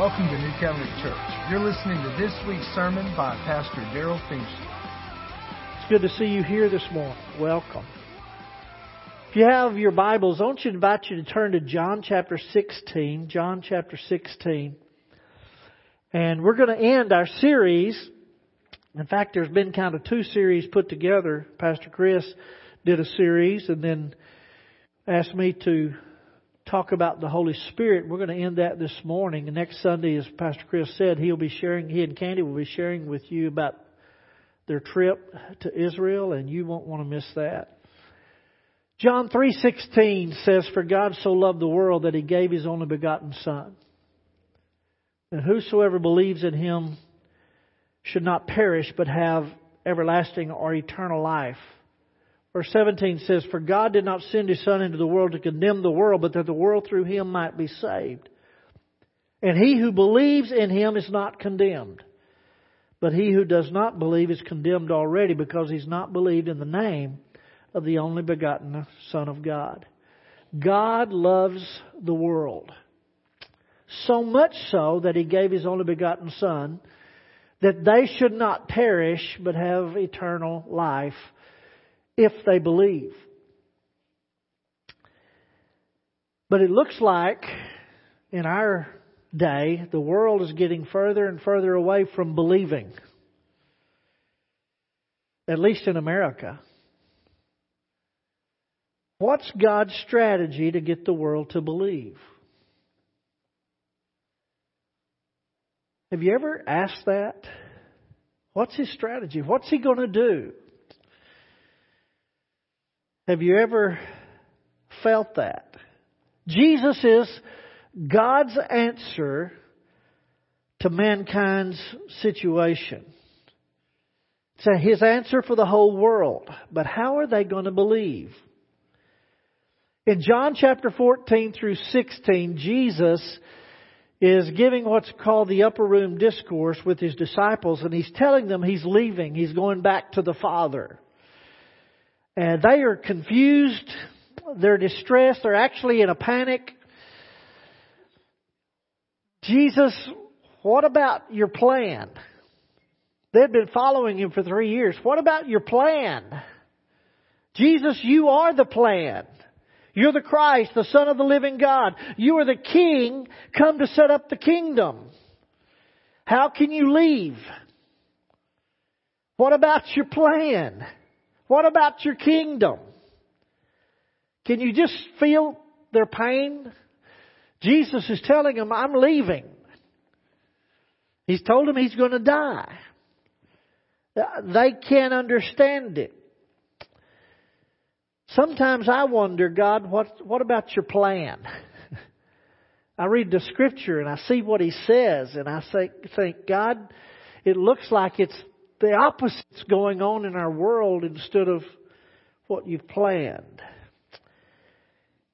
welcome to New Covenant Church. You're listening to this week's sermon by Pastor Darrell Feemster. It's good to see you here this morning. Welcome. If you have your Bibles, I want you to invite you to turn to John chapter 16. John chapter 16. And we're going to end our series. In fact, there's been kind of two series put together. Pastor Chris did a series and then asked me to talk about the Holy Spirit. We're going to end that this morning. Next Sunday, as Pastor Chris said, he'll be sharing, he and Candy will be sharing with you about their trip to Israel, and you won't want to miss that. John 3:16 says for God so loved the world that he gave his only begotten son. And whosoever believes in him should not perish but have everlasting or eternal life. Verse 17 says, For God did not send his Son into the world to condemn the world, but that the world through him might be saved. And he who believes in him is not condemned. But he who does not believe is condemned already because he's not believed in the name of the only begotten Son of God. God loves the world. So much so that he gave his only begotten Son that they should not perish but have eternal life if they believe. But it looks like in our day the world is getting further and further away from believing. At least in America. What's God's strategy to get the world to believe? Have you ever asked that? What's his strategy? What's he going to do? Have you ever felt that? Jesus is God's answer to mankind's situation. It's his answer for the whole world. But how are they going to believe? In John chapter 14 through 16, Jesus is giving what's called the upper room discourse with his disciples, and he's telling them he's leaving. He's going back to the Father. And they are confused. They're distressed. They're actually in a panic. Jesus, what about your plan? They'd been following him for three years. What about your plan? Jesus, you are the plan. You're the Christ, the Son of the living God. You are the King come to set up the kingdom. How can you leave? What about your plan? What about your kingdom? Can you just feel their pain? Jesus is telling them, I'm leaving. He's told them he's going to die. They can't understand it. Sometimes I wonder, God, what, what about your plan? I read the scripture and I see what he says and I think, think, God, it looks like it's the opposite's going on in our world instead of what you've planned.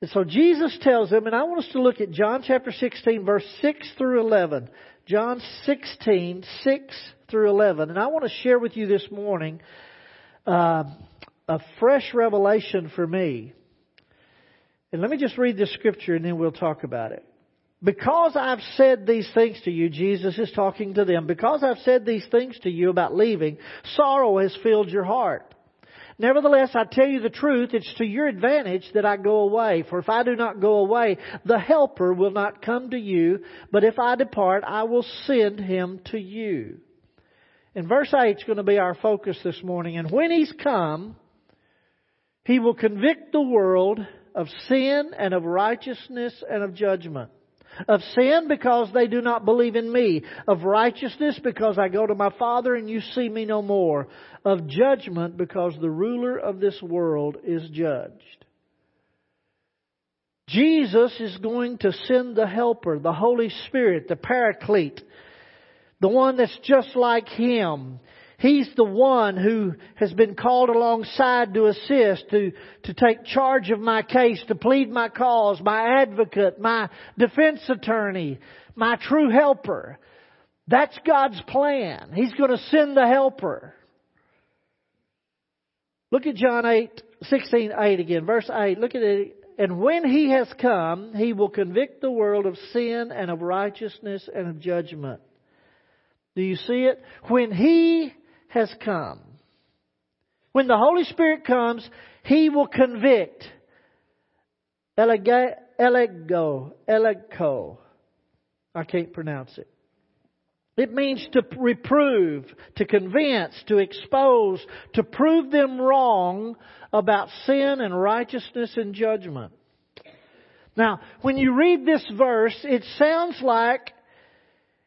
And so Jesus tells them, and I want us to look at John chapter 16, verse 6 through 11. John 16, 6 through 11. And I want to share with you this morning uh, a fresh revelation for me. And let me just read this scripture and then we'll talk about it. Because I've said these things to you, Jesus is talking to them, because I've said these things to you about leaving, sorrow has filled your heart. Nevertheless, I tell you the truth, it's to your advantage that I go away. For if I do not go away, the Helper will not come to you, but if I depart, I will send him to you. And verse 8 is going to be our focus this morning. And when he's come, he will convict the world of sin and of righteousness and of judgment. Of sin because they do not believe in me. Of righteousness because I go to my Father and you see me no more. Of judgment because the ruler of this world is judged. Jesus is going to send the Helper, the Holy Spirit, the Paraclete, the one that's just like Him. He's the one who has been called alongside to assist, to, to take charge of my case, to plead my cause, my advocate, my defense attorney, my true helper. That's God's plan. He's going to send the helper. Look at John 8, 16, 8 again, verse 8. Look at it And when he has come, he will convict the world of sin and of righteousness and of judgment. Do you see it? When he has come. When the Holy Spirit comes, he will convict. Elego, elego. I can't pronounce it. It means to reprove, to convince, to expose, to prove them wrong about sin and righteousness and judgment. Now, when you read this verse, it sounds like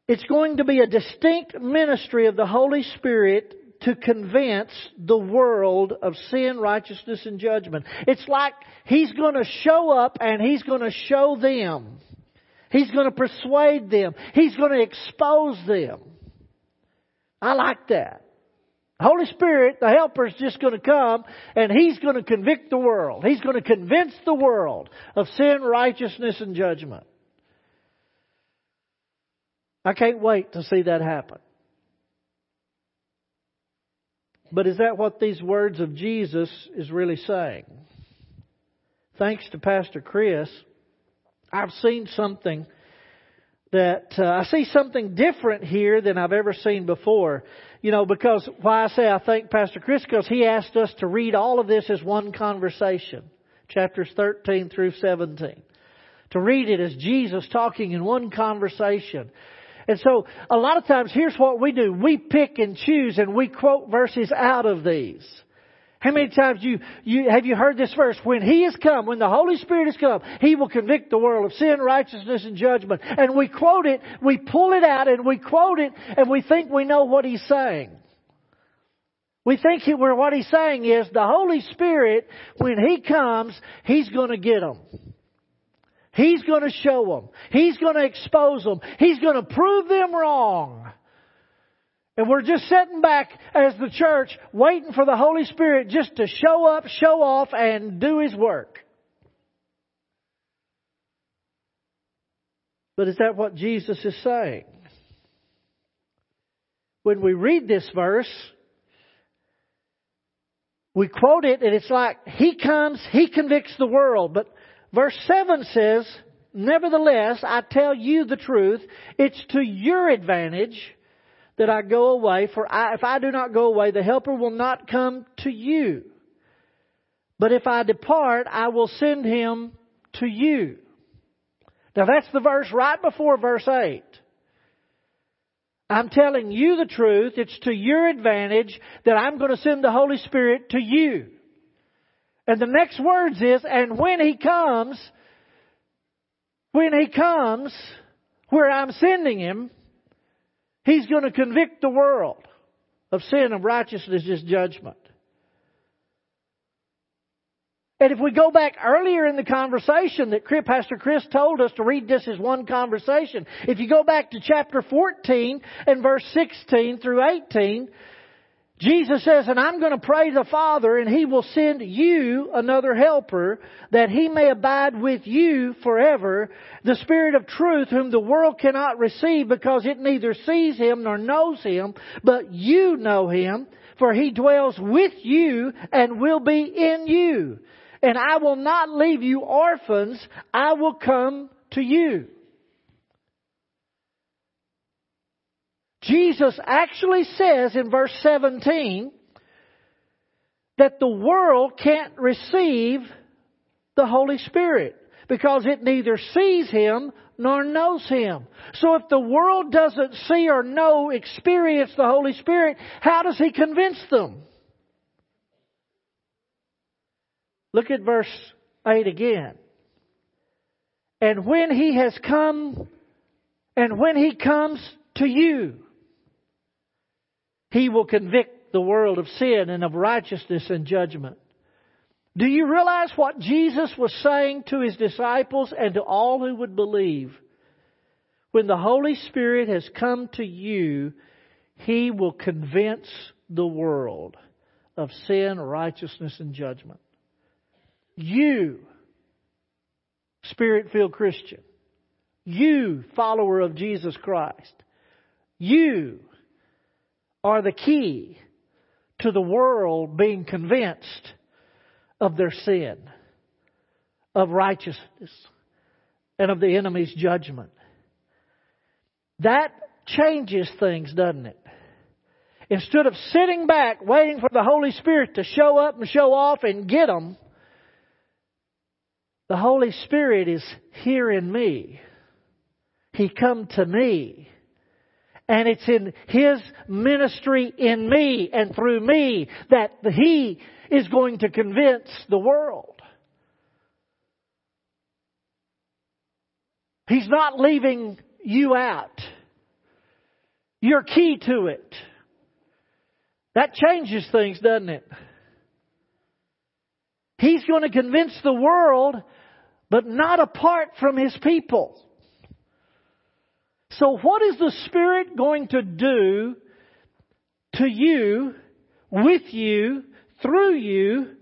it's going to be a distinct ministry of the Holy Spirit to convince the world of sin, righteousness, and judgment. It's like He's going to show up and He's going to show them. He's going to persuade them. He's going to expose them. I like that. Holy Spirit, the helper, is just going to come and He's going to convict the world. He's going to convince the world of sin, righteousness, and judgment. I can't wait to see that happen. But is that what these words of Jesus is really saying? Thanks to Pastor Chris, I've seen something that uh, I see something different here than I've ever seen before. You know, because why I say I thank Pastor Chris because he asked us to read all of this as one conversation, chapters 13 through 17. To read it as Jesus talking in one conversation. And so, a lot of times, here's what we do. We pick and choose and we quote verses out of these. How many times you, you, have you heard this verse? When He has come, when the Holy Spirit has come, He will convict the world of sin, righteousness, and judgment. And we quote it, we pull it out and we quote it and we think we know what He's saying. We think he, what He's saying is the Holy Spirit, when He comes, He's gonna get them. He's gonna show them. He's gonna expose them. He's gonna prove them wrong. And we're just sitting back as the church waiting for the Holy Spirit just to show up, show off, and do His work. But is that what Jesus is saying? When we read this verse, we quote it and it's like, He comes, He convicts the world. But verse 7 says, Nevertheless, I tell you the truth, it's to your advantage that I go away, for I, if I do not go away, the Helper will not come to you. But if I depart, I will send him to you. Now that's the verse right before verse 8. I'm telling you the truth. It's to your advantage that I'm going to send the Holy Spirit to you. And the next words is, and when He comes, when He comes, where I'm sending Him, He's going to convict the world of sin and righteousness is judgment. And if we go back earlier in the conversation that Pastor Chris told us to read this as one conversation, if you go back to chapter 14 and verse 16 through 18, Jesus says, and I'm going to pray the Father and He will send you another helper that He may abide with you forever, the Spirit of truth whom the world cannot receive because it neither sees Him nor knows Him, but you know Him, for He dwells with you and will be in you. And I will not leave you orphans, I will come to you. Jesus actually says in verse 17 that the world can't receive the Holy Spirit because it neither sees Him nor knows Him. So if the world doesn't see or know, experience the Holy Spirit, how does He convince them? Look at verse 8 again. And when He has come, and when He comes to you, he will convict the world of sin and of righteousness and judgment. Do you realize what Jesus was saying to his disciples and to all who would believe? When the Holy Spirit has come to you, he will convince the world of sin, righteousness, and judgment. You, Spirit filled Christian, you, follower of Jesus Christ, you, are the key to the world being convinced of their sin, of righteousness and of the enemy's judgment. That changes things, doesn't it? Instead of sitting back waiting for the Holy Spirit to show up and show off and get them, the Holy Spirit is here in me. He come to me. And it's in His ministry in me and through me that He is going to convince the world. He's not leaving you out. You're key to it. That changes things, doesn't it? He's going to convince the world, but not apart from His people. So what is the Spirit going to do to you, with you, through you,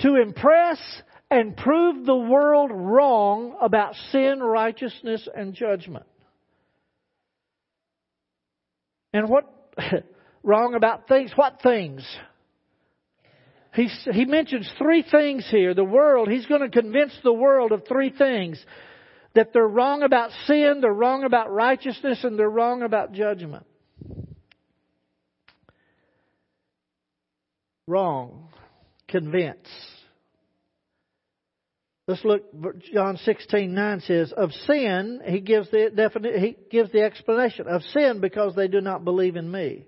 to impress and prove the world wrong about sin, righteousness, and judgment? And what wrong about things? What things? He, he mentions three things here. The world, he's going to convince the world of three things that they're wrong about sin, they're wrong about righteousness, and they're wrong about judgment. Wrong. Convince. Let's look. John sixteen nine says, "Of sin, he gives the definite. He gives the explanation of sin because they do not believe in me.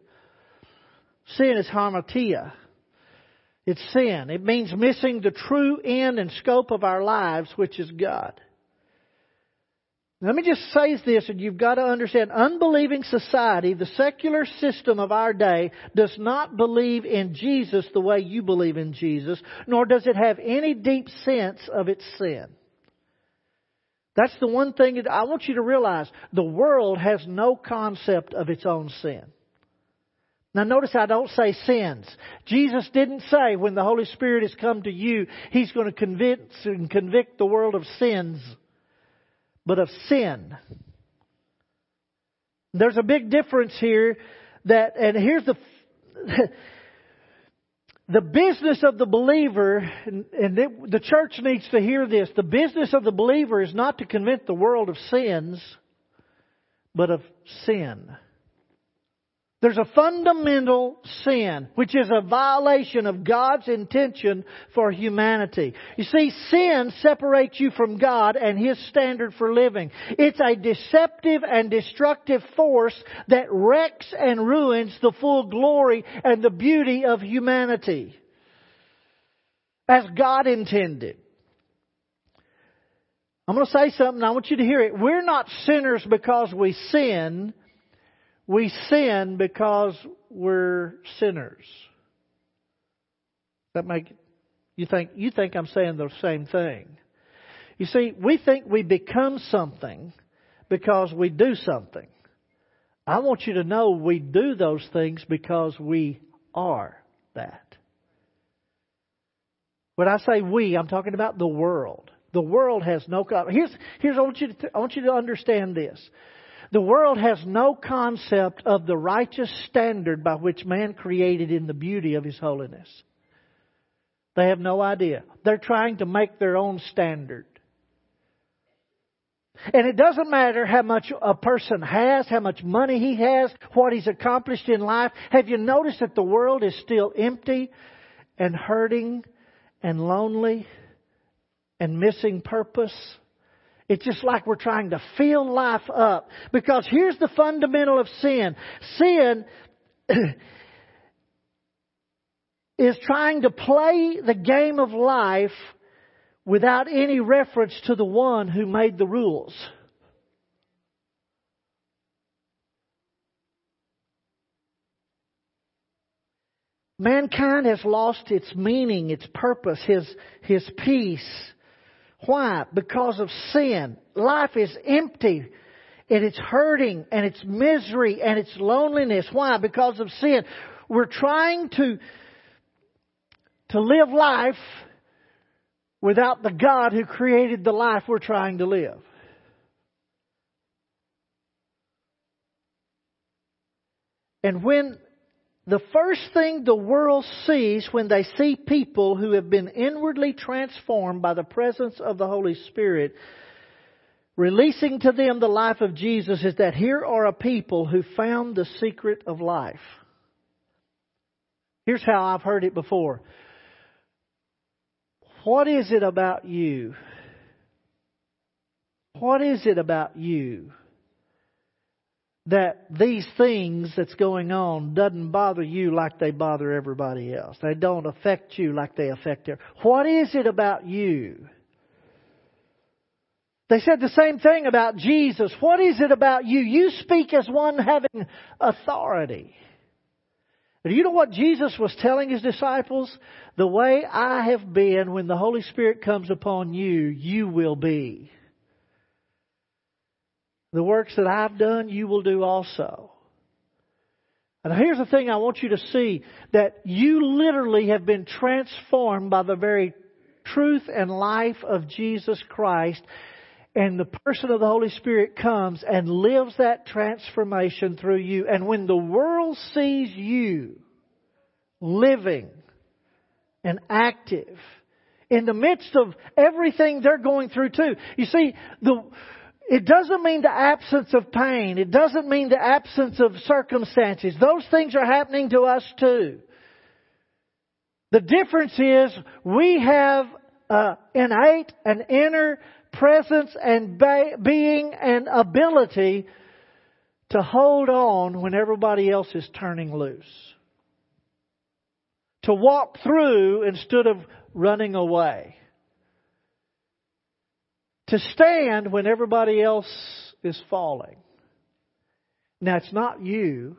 Sin is hamartia. It's sin. It means missing the true end and scope of our lives, which is God. Let me just say this, and you've got to understand unbelieving society, the secular system of our day, does not believe in Jesus the way you believe in Jesus, nor does it have any deep sense of its sin. That's the one thing that I want you to realize. The world has no concept of its own sin. Now notice I don't say sins. Jesus didn't say when the Holy Spirit has come to you, He's going to convince and convict the world of sins but of sin. There's a big difference here that, and here's the, the business of the believer, and, the church needs to hear this, the business of the believer is not to convince the world of sins, but of sin. There's a fundamental sin, which is a violation of God's intention for humanity. You see, sin separates you from God and His standard for living. It's a deceptive and destructive force that wrecks and ruins the full glory and the beauty of humanity. As God intended. I'm going to say something, I want you to hear it. We're not sinners because we sin. We sin because we're sinners. That make you think you think I'm saying the same thing. You see, we think we become something because we do something. I want you to know we do those things because we are that. When I say we, I'm talking about the world. The world has no. Here's here's I want you to I want you to understand this. The world has no concept of the righteous standard by which man created in the beauty of his holiness. They have no idea. They're trying to make their own standard. And it doesn't matter how much a person has, how much money he has, what he's accomplished in life. Have you noticed that the world is still empty and hurting and lonely and missing purpose? It's just like we're trying to fill life up. Because here's the fundamental of sin. Sin is trying to play the game of life without any reference to the one who made the rules. Mankind has lost its meaning, its purpose, his, his peace why? Because of sin. Life is empty and it's hurting and it's misery and it's loneliness. Why? Because of sin. We're trying to, to live life without the God who created the life we're trying to live. And when the first thing the world sees when they see people who have been inwardly transformed by the presence of the Holy Spirit releasing to them the life of Jesus is that here are a people who found the secret of life. Here's how I've heard it before. What is it about you? What is it about you that these things that's going on doesn't bother you like they bother everybody else? They don't affect you like they affect them. What is it about you? They said the same thing about Jesus. What is it about you? You speak as one having authority. Do you know what Jesus was telling his disciples? The way I have been when the Holy Spirit comes upon you, you will be. The works that I've done, you will do also. And here's the thing I want you to see that you literally have been transformed by the very truth and life of Jesus Christ. And the person of the Holy Spirit comes and lives that transformation through you. And when the world sees you living and active in the midst of everything they're going through too. You see, the, it doesn't mean the absence of pain. It doesn't mean the absence of circumstances. Those things are happening to us too. The difference is we have an innate, an inner presence and being and ability to hold on when everybody else is turning loose. To walk through instead of running away to stand when everybody else is falling. Now, it's not you,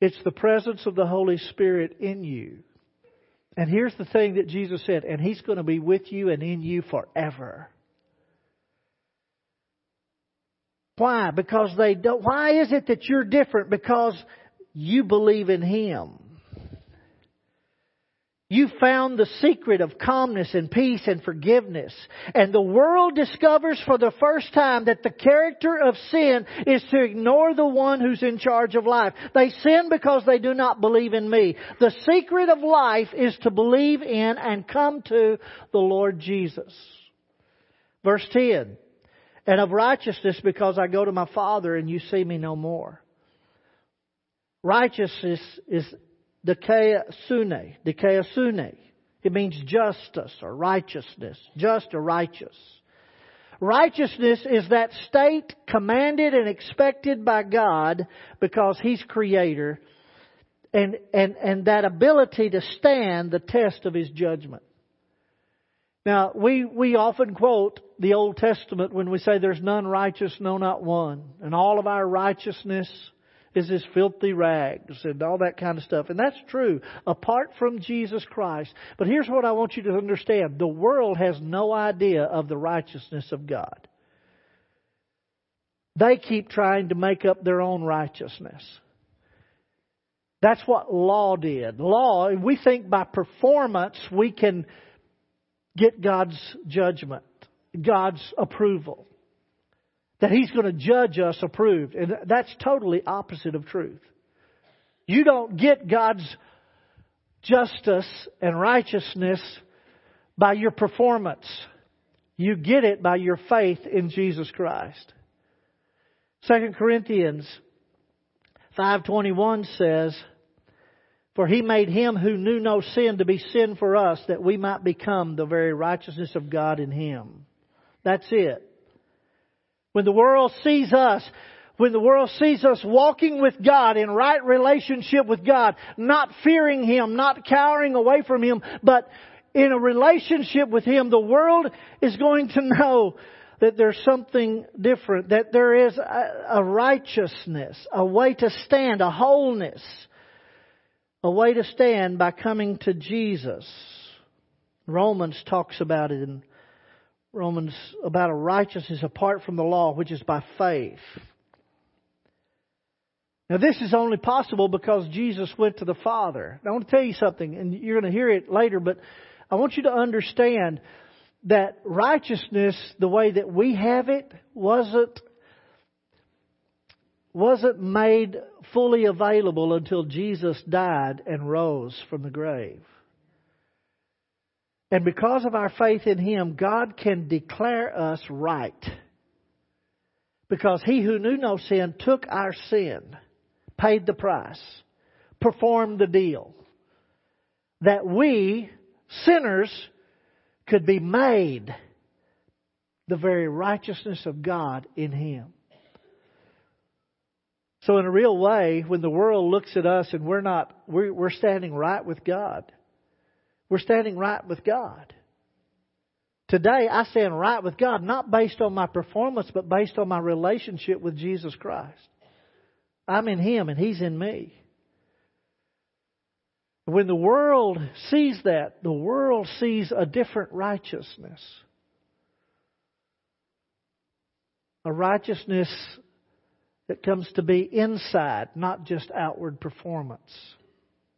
it's the presence of the Holy Spirit in you. And here's the thing that Jesus said, and He's going to be with you and in you forever. Why? Because they don't. Why is it that you're different? Because you believe in Him. You found the secret of calmness and peace and forgiveness. And the world discovers for the first time that the character of sin is to ignore the one who's in charge of life. They sin because they do not believe in me. The secret of life is to believe in and come to the Lord Jesus. Verse 10. And of righteousness because I go to my Father and you see me no more. Righteousness is dikaiosune, dikaiosune. It means justice or righteousness, just or righteous. Righteousness is that state commanded and expected by God because He's creator and, and, and that ability to stand the test of His judgment. Now, we, we often quote the Old Testament when we say there's none righteous, no not one. And all of our righteousness is his filthy rags and all that kind of stuff. And that's true, apart from Jesus Christ. But here's what I want you to understand. The world has no idea of the righteousness of God. They keep trying to make up their own righteousness. That's what law did. Law, we think by performance we can get God's judgment, God's approval that He's going to judge us approved. And that's totally opposite of truth. You don't get God's justice and righteousness by your performance. You get it by your faith in Jesus Christ. 2 Corinthians 5:21 says, "For he made him who knew no sin to be sin for us that we might become the very righteousness of God in him." That's it. When the world sees us, when the world sees us walking with God in right relationship with God, not fearing Him, not cowering away from Him, but in a relationship with Him, the world is going to know that there's something different, that there is a, a righteousness, a way to stand, a wholeness, a way to stand by coming to Jesus. Romans talks about it in Romans about a righteousness apart from the law, which is by faith. Now, this is only possible because Jesus went to the Father. Now, I want to tell you something, and you're going to hear it later, but I want you to understand that righteousness, the way that we have it, wasn't wasn't made fully available until Jesus died and rose from the grave. And because of our faith in Him, God can declare us right. Because He who knew no sin took our sin, paid the price, performed the deal. That we, sinners, could be made the very righteousness of God in Him. So in a real way, when the world looks at us and we're not, we're, standing right with God. We're standing right with God. Today, I stand right with God, not based on my performance, but based on my relationship with Jesus Christ. I'm in Him and He's in me. When the world sees that, the world sees a different righteousness. A righteousness that comes to be inside, not just outward performance.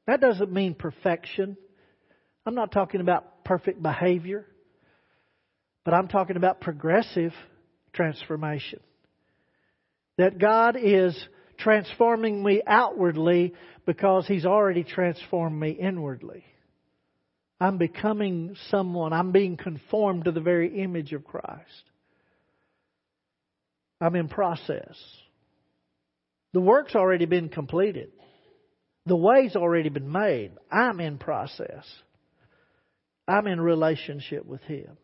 That doesn't mean perfection. I'm not talking about perfect behavior, but I'm talking about progressive transformation. That God is transforming me outwardly because He's already transformed me inwardly. I'm becoming someone, I'm being conformed to the very image of Christ. I'm in process. The work's already been completed. The way's already been made. I'm in process. I'm in relationship with Him.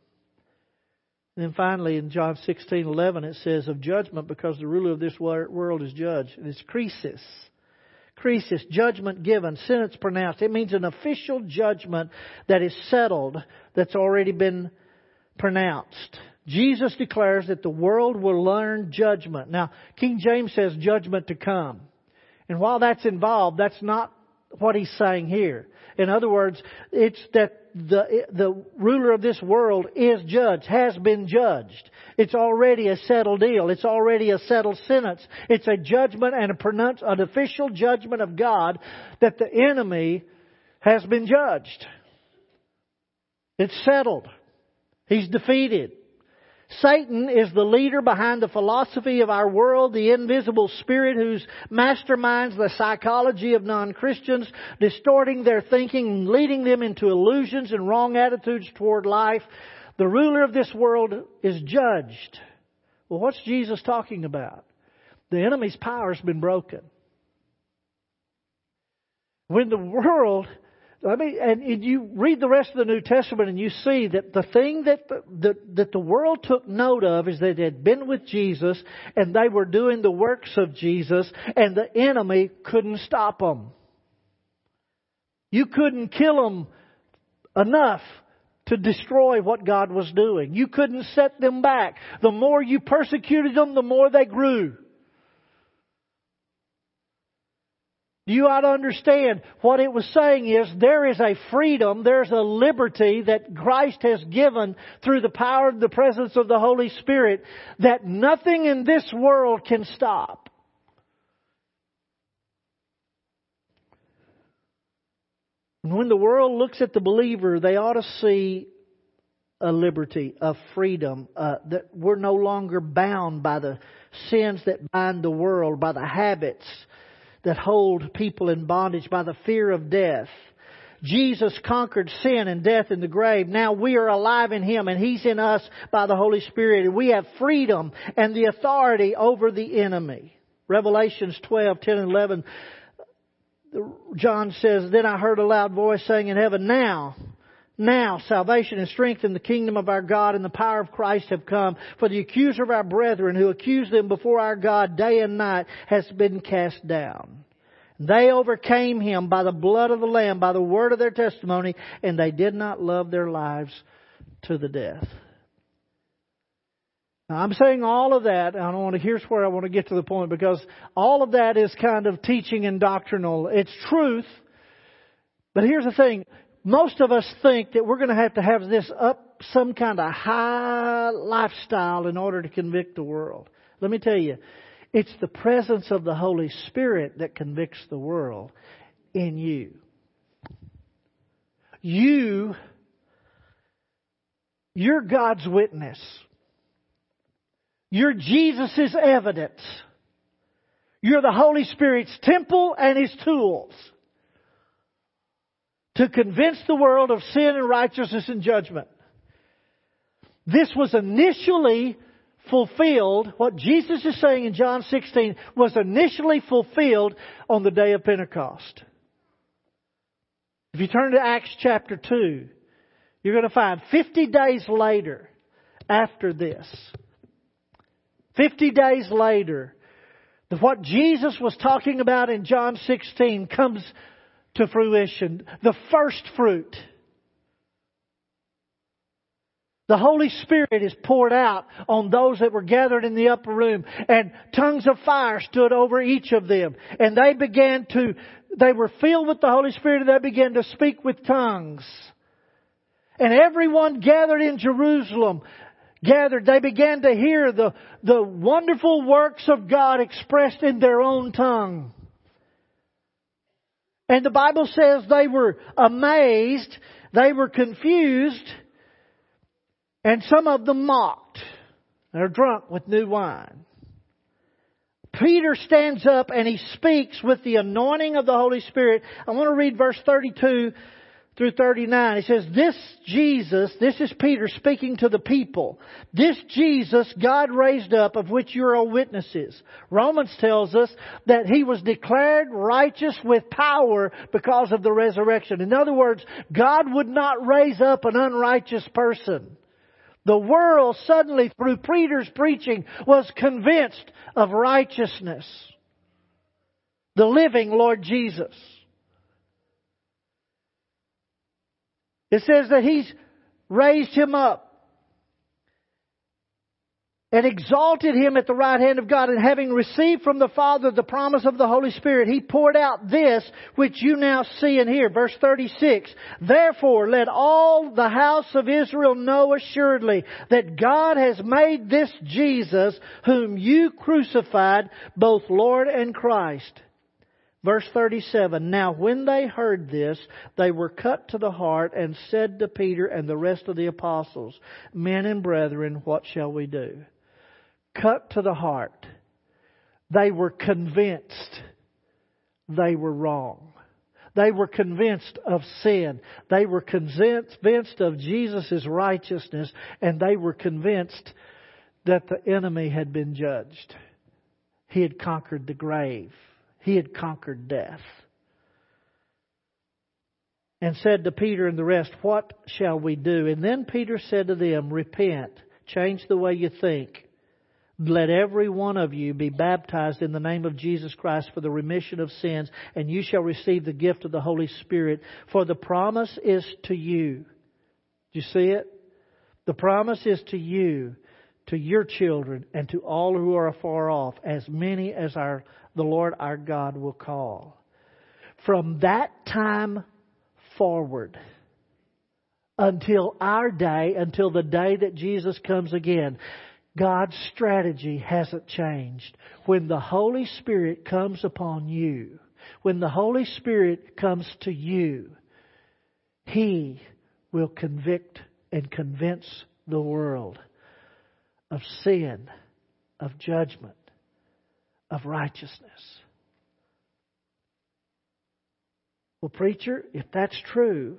And then finally in John 16:11 it says of judgment because the ruler of this world is judged. It's krisis. Krisis, judgment given, sentence pronounced. It means an official judgment that is settled, that's already been pronounced. Jesus declares that the world will learn judgment. Now, King James says judgment to come. And while that's involved, that's not what he's saying here. In other words, it's that the, the ruler of this world is judged, has been judged. It's already a settled deal. It's already a settled sentence. It's a judgment and a pronounce, an official judgment of God that the enemy has been judged. It's settled. He's defeated. Satan is the leader behind the philosophy of our world, the invisible spirit whose masterminds the psychology of non-Christians, distorting their thinking, leading them into illusions and wrong attitudes toward life. The ruler of this world is judged. Well, what's Jesus talking about? The enemy's power has been broken. When the world I mean, and you read the rest of the New Testament and you see that the thing that the, that, the world took note of is that they had been with Jesus and they were doing the works of Jesus and the enemy couldn't stop them. You couldn't kill them enough to destroy what God was doing. You couldn't set them back. The more you persecuted them, the more they grew. You ought to understand what it was saying is there is a freedom, there's a liberty that Christ has given through the power of the presence of the Holy Spirit that nothing in this world can stop. when the world looks at the believer, they ought to see a liberty, a freedom, uh, that we're no longer bound by the sins that bind the world, by the habits that hold people in bondage by the fear of death. Jesus conquered sin and death in the grave. Now we are alive in Him and He's in us by the Holy Spirit. And we have freedom and the authority over the enemy. Revelations 12, 10 and 11. John says, Then I heard a loud voice saying in heaven, Now now salvation and strength in the kingdom of our God and the power of Christ have come. For the accuser of our brethren who accused them before our God day and night has been cast down. They overcame him by the blood of the Lamb, by the word of their testimony, and they did not love their lives to the death. Now, I'm saying all of that, I want to, here's where I want to get to the point, because all of that is kind of teaching and doctrinal. It's truth, but here's the thing most of us think that we're going to have to have this up some kind of high lifestyle in order to convict the world. Let me tell you, it's the presence of the Holy Spirit that convicts the world in you. You, you're God's witness. You're Jesus' evidence. You're the Holy Spirit's temple and His tools to convince the world of sin and righteousness and judgment. This was initially fulfilled, what Jesus is saying in John 16 was initially fulfilled on the day of Pentecost. If you turn to Acts chapter 2, you're going to find 50 days later, after this, 50 days later, what Jesus was talking about in John 16 comes to fruition. The first fruit. The Holy Spirit is poured out on those that were gathered in the upper room and tongues of fire stood over each of them. And they began to, they were filled with the Holy Spirit and they began to speak with tongues. And everyone gathered in Jerusalem gathered, they began to hear the, the wonderful works of God expressed in their own tongue. And the Bible says they were amazed, they were confused, and some of them mocked. They're drunk with new wine. Peter stands up and he speaks with the anointing of the Holy Spirit. I want to read verse 32 through 39. He says, this Jesus, this is Peter speaking to the people. This Jesus God raised up of which you are witnesses. Romans tells us that he was declared righteous with power because of the resurrection. In other words, God would not raise up an unrighteous person. The world suddenly, through Peter's preaching, was convinced of righteousness. The living Lord Jesus. It says that He's raised Him up and exalted him at the right hand of God, and having received from the Father the promise of the Holy Spirit, he poured out this which you now see and hear. Verse 36. Therefore, let all the house of Israel know assuredly that God has made this Jesus, whom you crucified, both Lord and Christ. Verse 37, Now when they heard this, they were cut to the heart and said to Peter and the rest of the apostles, Men and brethren, what shall we do? cut to the heart. They were convinced they were wrong. They were convinced of sin. They were convinced of Jesus' righteousness, and they were convinced that the enemy had been judged. He had conquered the grave. He had conquered death. And said to Peter and the rest, What shall we do? And then Peter said to them, Repent. Change the way you think. Let every one of you be baptized in the name of Jesus Christ for the remission of sins, and you shall receive the gift of the Holy Spirit. For the promise is to you. Do you see it? The promise is to you, to your children, and to all who are afar off, as many as our, the Lord our God will call. From that time forward, until our day, until the day that Jesus comes again, God's strategy hasn't changed. When the Holy Spirit comes upon you, when the Holy Spirit comes to you, He will convict and convince the world of sin, of judgment, of righteousness. Well, preacher, if that's true,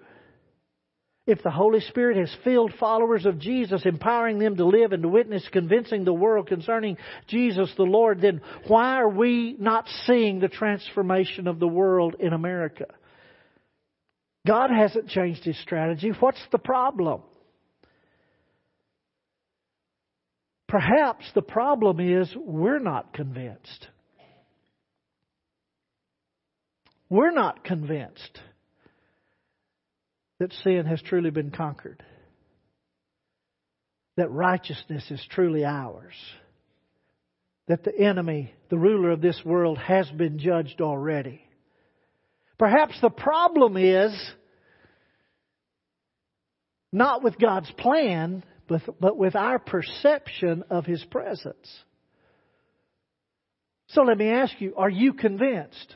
if the Holy Spirit has filled followers of Jesus, empowering them to live and to witness, convincing the world concerning Jesus the Lord, then why are we not seeing the transformation of the world in America? God hasn't changed His strategy. What's the problem? Perhaps the problem is we're not convinced. We're not convinced that sin has truly been conquered, that righteousness is truly ours, that the enemy, the ruler of this world, has been judged already. Perhaps the problem is not with God's plan, but, but with our perception of His presence. So let me ask you, are you convinced?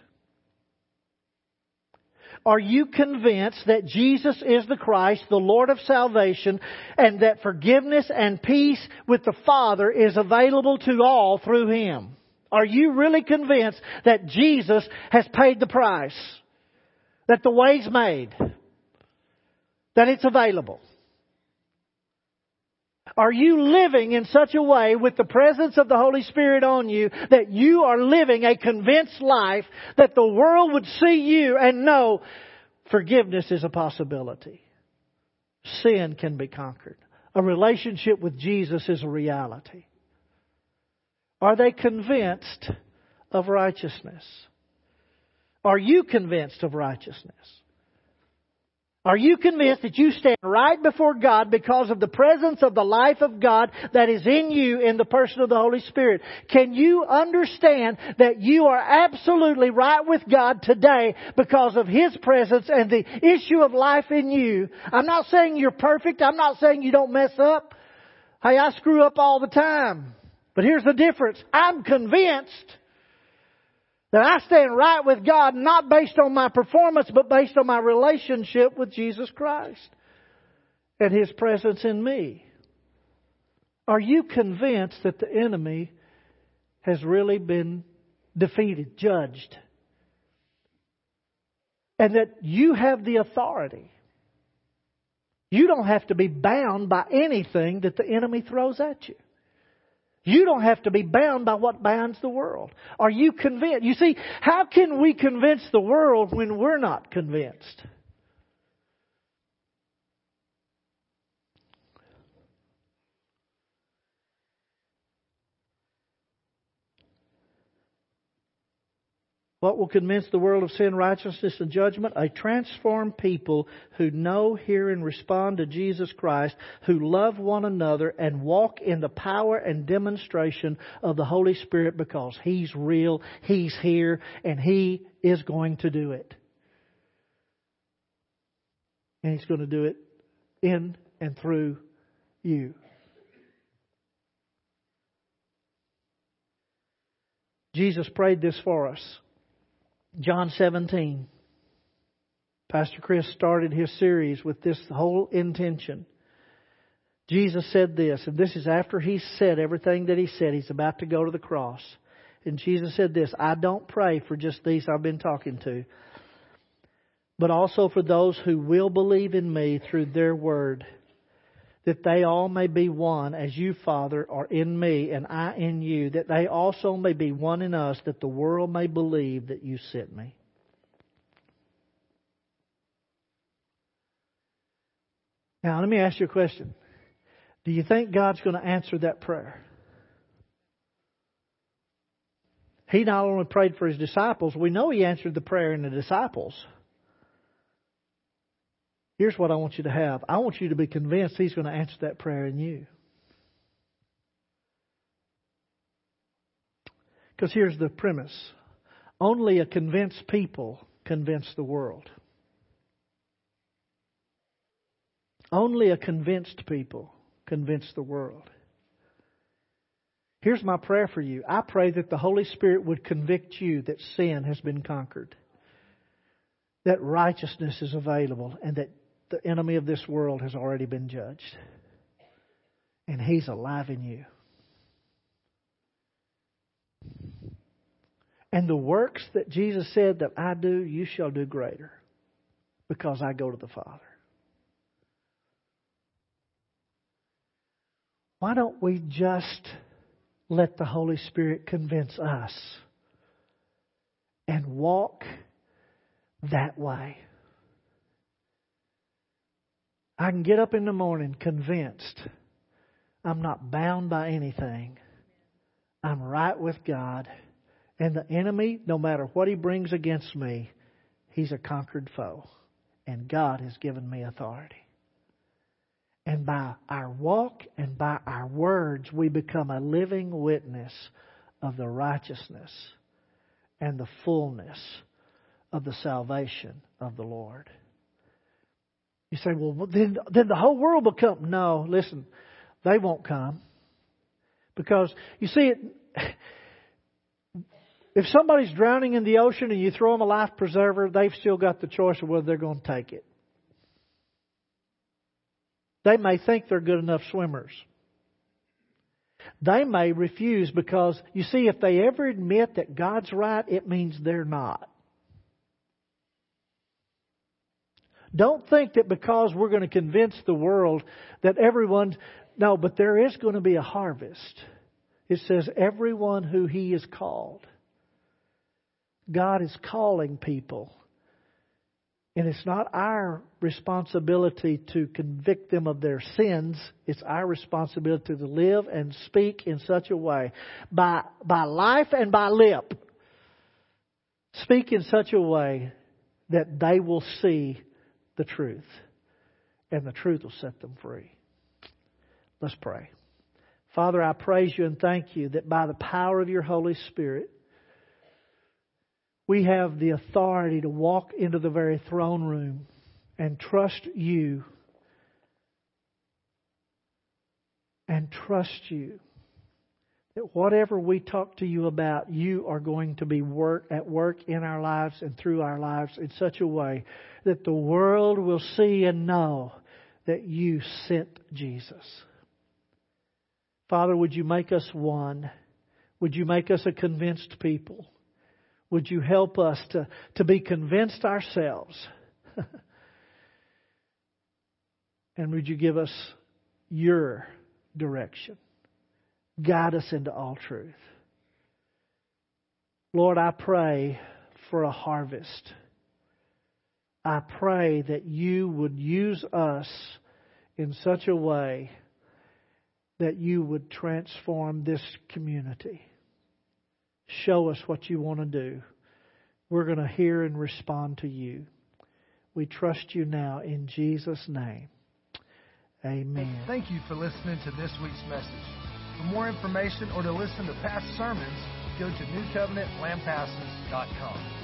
Are you convinced that Jesus is the Christ, the Lord of salvation, and that forgiveness and peace with the Father is available to all through Him? Are you really convinced that Jesus has paid the price? That the way's made? That it's available? Are you living in such a way with the presence of the Holy Spirit on you that you are living a convinced life that the world would see you and know forgiveness is a possibility? Sin can be conquered. A relationship with Jesus is a reality. Are they convinced of righteousness? Are you convinced of righteousness? Are you convinced that you stand right before God because of the presence of the life of God that is in you in the person of the Holy Spirit? Can you understand that you are absolutely right with God today because of His presence and the issue of life in you? I'm not saying you're perfect. I'm not saying you don't mess up. Hey, I screw up all the time. But here's the difference. I'm convinced that I stand right with God not based on my performance, but based on my relationship with Jesus Christ and His presence in me. Are you convinced that the enemy has really been defeated, judged? And that you have the authority. You don't have to be bound by anything that the enemy throws at you. You don't have to be bound by what binds the world. Are you convinced? You see, how can we convince the world when we're not convinced? What will convince the world of sin, righteousness, and judgment? A transformed people who know, hear, and respond to Jesus Christ, who love one another and walk in the power and demonstration of the Holy Spirit because He's real, He's here, and He is going to do it. And He's going to do it in and through you. Jesus prayed this for us. John 17. Pastor Chris started his series with this whole intention. Jesus said this, and this is after he said everything that he said. He's about to go to the cross. And Jesus said this I don't pray for just these I've been talking to, but also for those who will believe in me through their word that they all may be one as you, Father, are in me and I in you, that they also may be one in us, that the world may believe that you sent me. Now, let me ask you a question. Do you think God's going to answer that prayer? He not only prayed for his disciples, we know he answered the prayer in the disciples. Here's what I want you to have I want you to be convinced He's going to answer that prayer in you. Because here's the premise only a convinced people convince the world. Only a convinced people convince the world. Here's my prayer for you. I pray that the Holy Spirit would convict you that sin has been conquered, that righteousness is available, and that the enemy of this world has already been judged. And he's alive in you. And the works that Jesus said that I do, you shall do greater because I go to the Father. Why don't we just let the Holy Spirit convince us and walk that way? I can get up in the morning convinced I'm not bound by anything. I'm right with God. And the enemy, no matter what he brings against me, he's a conquered foe. And God has given me authority. And by our walk and by our words, we become a living witness of the righteousness and the fullness of the salvation of the Lord. You say, well, then, then the whole world will come. No, listen, they won't come. Because, you see, it, if somebody's drowning in the ocean and you throw them a life preserver, they've still got the choice of whether they're going to take it. They may think they're good enough swimmers. They may refuse because, you see, if they ever admit that God's right, it means they're not. Don't think that because we're going to convince the world that everyone, no, but there is going to be a harvest. It says, everyone who He is called. God is calling people. And it's not our responsibility to convict them of their sins. It's our responsibility to live and speak in such a way, by, by life and by lip, speak in such a way that they will see the truth. And the truth will set them free. Let's pray. Father, I praise you and thank you that by the power of your Holy Spirit, we have the authority to walk into the very throne room and trust you and trust you that whatever we talk to you about, you are going to be work, at work in our lives and through our lives in such a way that the world will see and know that you sent Jesus. Father, would you make us one? Would you make us a convinced people? Would you help us to, to be convinced ourselves? and would you give us your direction? Guide us into all truth. Lord, I pray for a harvest. I pray that you would use us in such a way that you would transform this community. Show us what you want to do. We're going to hear and respond to you. We trust you now in Jesus' name. Amen. Thank you for listening to this week's message. For more information or to listen to past sermons, go to newcovenantlampasas.com.